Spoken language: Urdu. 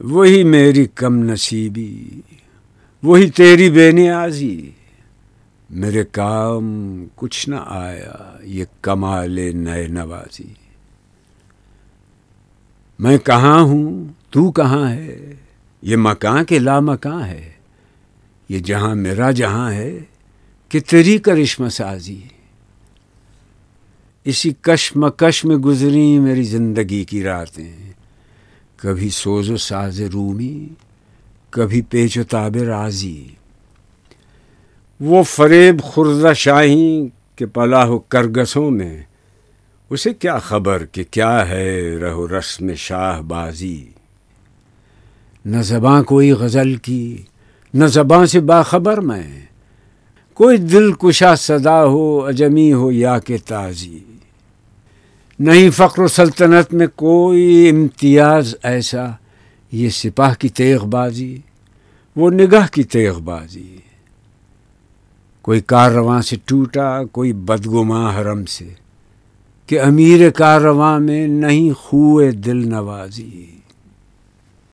وہی میری کم نصیبی، وہی تیری بے نیازی۔ میرے کام کچھ نہ آیا، یہ کمال نئے نوازی۔ میں کہاں ہوں؟ تو کہاں ہے؟ یہ مکان کے لا مکان ہے۔ یہ جہاں میرا جہاں ہے، کہ تیری کرشم سازی۔ اسی کشمکش میں گزری میری زندگی کی راتیں۔ کبھی سوز و ساز رومی، کبھی پیچ و تاب رازی وہ فریب خردہ شاہی کے پلا ہو کرگسوں میں، اسے کیا خبر کہ کیا ہے رہو رسم شاہ بازی؟ نہ زباں کوئی غزل کی، نہ زباں سے باخبر میں۔ کوئی دل کشا صدا ہو، اجمی ہو یا کہ تازی۔ نہیں، فقر و سلطنت میں کوئی امتیاز ایسا، یہ سپاہ کی تیغ بازی، وہ نگاہ کی تیغ بازی۔ کوئی کارواں سے ٹوٹا، کوئی بدگماں حرم سے، کہ امیر کارواں میں نہیں، خوئے دل نوازی۔